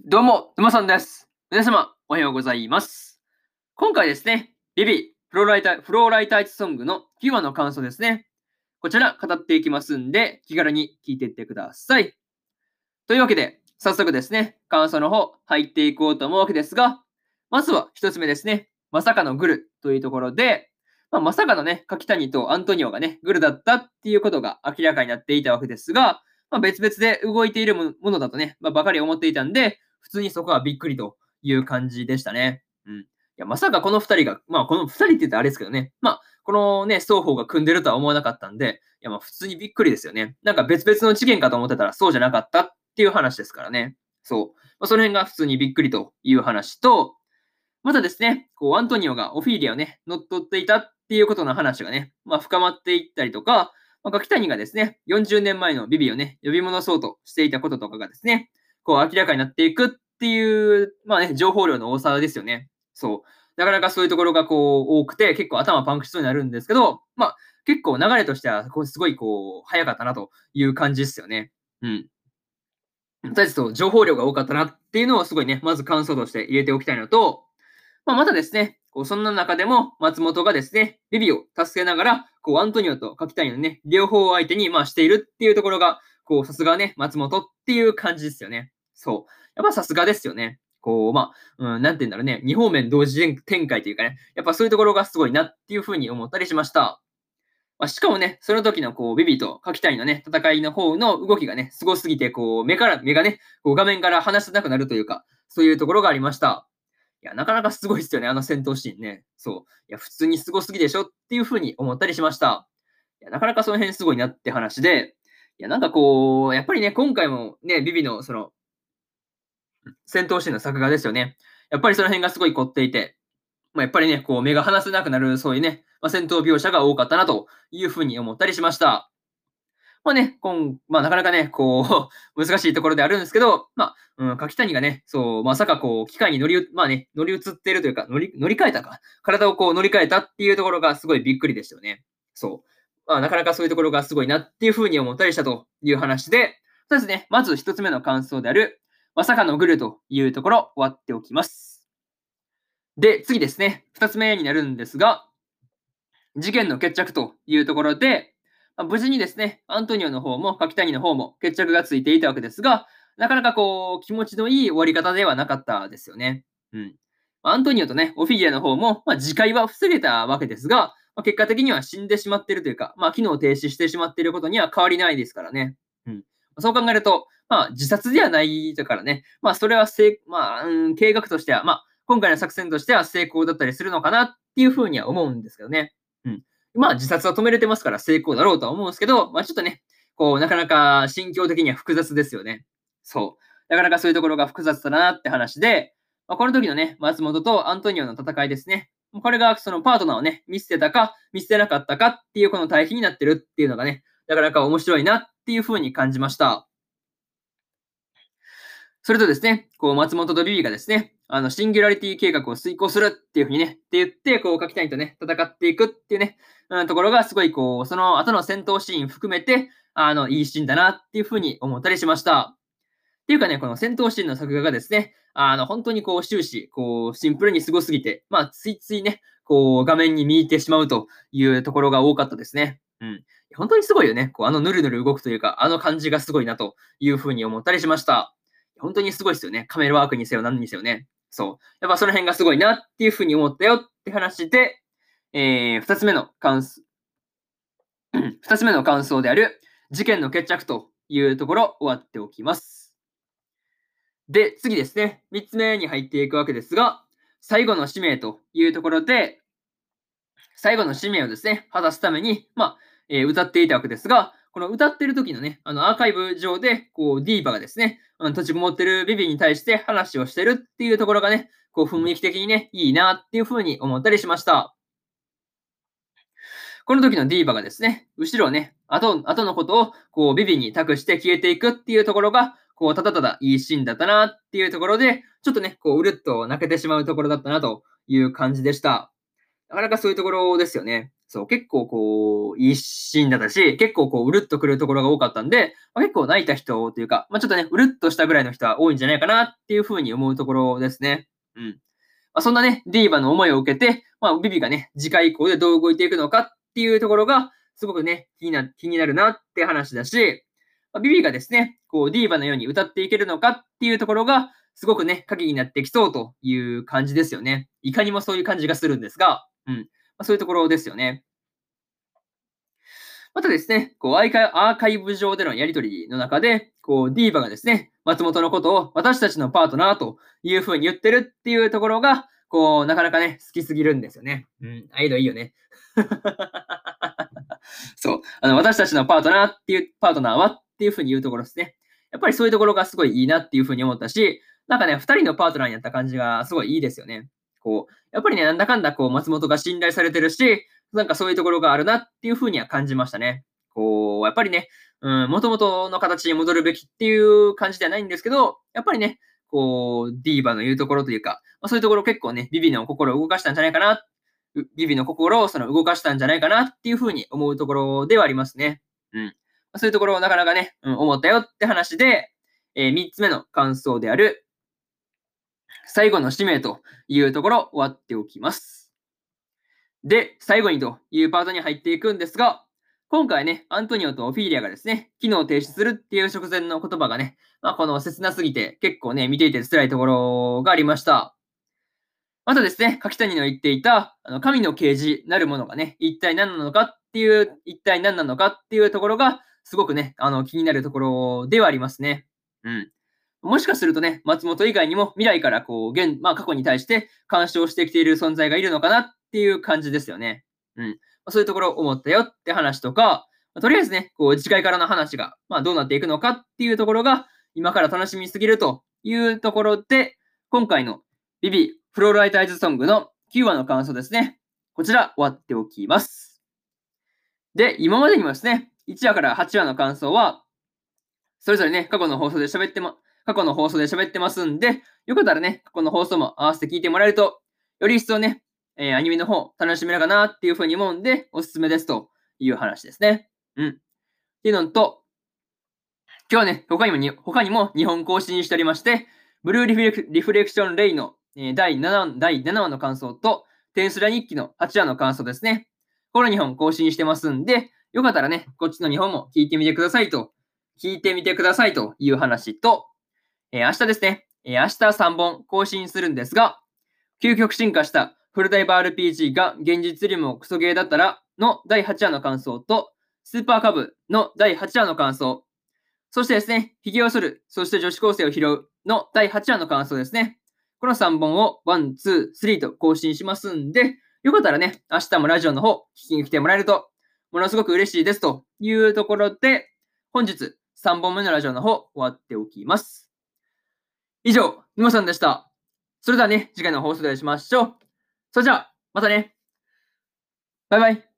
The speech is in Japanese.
どうも、沼さんです。皆様、おはようございます。今回ですね、ビビ、フローライター、フローライターソングの9話の感想ですね。こちら語っていきますんで、気軽に聞いていってください。というわけで、早速ですね、感想の方入っていこうと思うわけですが、まずは一つ目ですね、まさかのグルというところで、まあ、まさかのね、柿谷とアントニオがね、グルだったっていうことが明らかになっていたわけですが、まあ、別々で動いているものだとね、まあ、ばかり思っていたんで、普通にそこはびっくりという感じでしたね。うん。いや、まさかこの二人が、まあこの二人って言ったらあれですけどね、まあこのね、双方が組んでるとは思わなかったんで、いやまあ普通にびっくりですよね。なんか別々の事件かと思ってたらそうじゃなかったっていう話ですからね。そう。まあ、その辺が普通にびっくりという話と、またですね、こうアントニオがオフィリアをね、乗っ取っていたっていうことの話がね、まあ深まっていったりとか、まあ、柿谷がですね、40年前のビビをね、呼び戻そうとしていたこととかがですね、こう明らかになっていくっていう、まあね、情報量の多さですよね。そう。なかなかそういうところがこう多くて、結構頭パンクしそうになるんですけど、まあ結構流れとしては、こうすごいこう、早かったなという感じですよね。うん。とりあえず情報量が多かったなっていうのをすごいね、まず感想として入れておきたいのと、まあ、またですね、こうそんな中でも松本がですね、ビビを助けながら、こうアントニオと柿谷のね、両方相手にまあしているっていうところが、こうさすがね、松本っていう感じですよね。そう。やっぱさすがですよね。こう、まあ、うん、なんて言うんだろうね、二方面同時展開というかね、やっぱそういうところがすごいなっていうふうに思ったりしました。まあ、しかもね、その時のこう、ビビと柿谷のね、戦いの方の動きがね、すごすぎて、こう、目から、目がね、こう画面から離せなくなるというか、そういうところがありました。いや、なかなかすごいですよね、あの戦闘シーンね。そう。いや、普通にすごすぎでしょっていうふうに思ったりしました。いや、なかなかその辺すごいなって話で、いや、なんかこう、やっぱりね、今回もね、ビビのその、戦闘シーンの作画ですよね。やっぱりその辺がすごい凝っていて、まあ、やっぱりね、こう、目が離せなくなる、そういうね、まあ、戦闘描写が多かったなというふうに思ったりしました。まあね、今、まあなかなかね、こう、難しいところであるんですけど、まあ、うん、柿谷がね、そう、まさかこう、機械に乗り、まあね、乗り移ってるというか、乗り、乗り換えたか。体をこう乗り換えたっていうところがすごいびっくりでしたよね。そう。まあなかなかそういうところがすごいなっていうふうに思ったりしたという話で、そうですね、まず一つ目の感想である、まさかのグルというところ、終わっておきます。で、次ですね、二つ目になるんですが、事件の決着というところで、まあ、無事にですね、アントニオの方も柿谷の方も決着がついていたわけですが、なかなかこう、気持ちのいい終わり方ではなかったですよね。うん。アントニオとね、オフィリアの方も、まあ、次回は防げたわけですが、まあ、結果的には死んでしまっているというか、まあ、機能停止してしまっていることには変わりないですからね。うん。そう考えると、まあ、自殺ではないだからね、まあ、それはせ、まあ、うん、計画としては、まあ、今回の作戦としては成功だったりするのかなっていうふうには思うんですけどね。まあ、自殺は止めれてますから成功だろうとは思うんですけど、まあ、ちょっとね、こう、なかなか心境的には複雑ですよね。そう。なかなかそういうところが複雑だなって話で、まあ、この時のね、松本とアントニオの戦いですね。これがそのパートナーをね、見捨てたか、見捨てなかったかっていうこの対比になってるっていうのがね、なかなか面白いなっていうふうに感じました。それとですね、こう、松本とビビがですね、あの、シンギュラリティ計画を遂行するっていうふうにね、って言って、こう、柿谷とね、戦っていくっていうね、うん、ところがすごい、こう、その後の戦闘シーン含めて、あの、いいシーンだなっていうふうに思ったりしました。っていうかね、この戦闘シーンの作画がですね、あの、本当にこう、終始、こう、シンプルにすごすぎて、まあ、ついついね、こう、画面に見入ってしまうというところが多かったですね。うん。本当にすごいよね。こう、あのぬるぬる動くというか、あの感じがすごいなというふうに思ったりしました。本当にすごいですよね。カメラワークにせよ何にせよね。そう。やっぱその辺がすごいなっていうふうに思ったよって話で、えー、二つ目の感想、二つ目の感想である、事件の決着というところ終わっておきます。で、次ですね。三つ目に入っていくわけですが、最後の使命というところで、最後の使命をですね、果たすために、まあ、えー、歌っていたわけですが、この歌ってる時のね、あのアーカイブ上で、こう、ディーバがですね、あの閉じこもってるビビに対して話をしてるっていうところがね、こう、雰囲気的にね、いいなっていうふうに思ったりしました。この時のディーバがですね、後ろをね、後、後のことを、こう、ビビに託して消えていくっていうところが、こう、ただただいいシーンだったなっていうところで、ちょっとね、こう、うるっと泣けてしまうところだったなという感じでした。なかなかそういうところですよね。そう、結構こう、一心だったし、結構こう、うるっとくるところが多かったんで、まあ、結構泣いた人というか、まあ、ちょっとね、うるっとしたぐらいの人は多いんじゃないかなっていうふうに思うところですね。うん。まあ、そんなね、ディーバの思いを受けて、まあ、ビビがね、次回以降でどう動いていくのかっていうところが、すごくね、気にな気になるなって話だし、まあ、ビビがですね、こう、ディーバのように歌っていけるのかっていうところが、すごくね、鍵になってきそうという感じですよね。いかにもそういう感じがするんですが、うん。まあ、そういうところですよね。またですね、こうアーカイブ上でのやりとりの中で、こう、ディーバがですね、松本のことを私たちのパートナーという風に言ってるっていうところが、こう、なかなかね、好きすぎるんですよね。うん、ああいうのいいよね。そう。あの、私たちのパートナーっていう、パートナーはっていう風に言うところですね。やっぱりそういうところがすごいいいなっていう風に思ったし、なんかね、二人のパートナーになった感じがすごいいいですよね。こう、やっぱりね、なんだかんだこう、松本が信頼されてるし、なんかそういうところがあるなっていう風には感じましたね。こう、やっぱりね、うん、元々の形に戻るべきっていう感じではないんですけど、やっぱりね、こう、ディーバの言うところというか、まあ、そういうところ結構ね、ビビの心を動かしたんじゃないかな、ビビの心をその動かしたんじゃないかなっていう風に思うところではありますね。うん。まあ、そういうところをなかなかね、うん、思ったよって話で、えー、3つ目の感想である、最後の使命というところ終わっておきます。で、最後にというパートに入っていくんですが、今回ね、アントニオとオフィーリアがですね、機能停止するっていう直前の言葉がね、まあ、この切なすぎて結構ね、見ていて辛いところがありました。またですね、柿谷の言っていた、あの神の啓示なるものがね、一体何なのかっていう、一体何なのかっていうところが、すごくね、あの気になるところではありますね。うん。もしかするとね、松本以外にも未来からこう、現、まあ過去に対して干渉してきている存在がいるのかなっていう感じですよね。うん。そういうところを思ったよって話とか、とりあえずね、こう次回からの話が、まあ、どうなっていくのかっていうところが、今から楽しみすぎるというところで、今回のビビフローライターズソングの9話の感想ですね。こちら終わっておきます。で、今までにもですね、1話から8話の感想は、それぞれね、過去の放送で喋っても、過去の放送で喋ってますんで、よかったらね、過去の放送も合わせて聞いてもらえると、より一層ね、えー、アニメの方楽しめるかなっていうふうに思うんで、おすすめですという話ですね。うん。っていうのと、今日はね、他にもに、他にも日本更新しておりまして、ブルーリフレクリフレクションレイの、えー、第 7, 第7話の感想と、テンスラ日記の8話の感想ですね。この2本更新してますんで、よかったらね、こっちの2本も聞いてみてくださいと、聞いてみてくださいという話と、えー、明日ですね、えー、明日3本更新するんですが、究極進化したフルダイバー RPG が現実よりもクソゲーだったらの第8話の感想と、スーパーカブの第8話の感想、そしてですね、髭を剃る、そして女子高生を拾うの第8話の感想ですね。この3本を1、2、3と更新しますんで、よかったらね、明日もラジオの方聞きに来てもらえると、ものすごく嬉しいですというところで、本日3本目のラジオの方終わっておきます。以上、沼さんでした。それではね、次回の放送でお会いしましょう。それじゃあ、またね。バイバイ。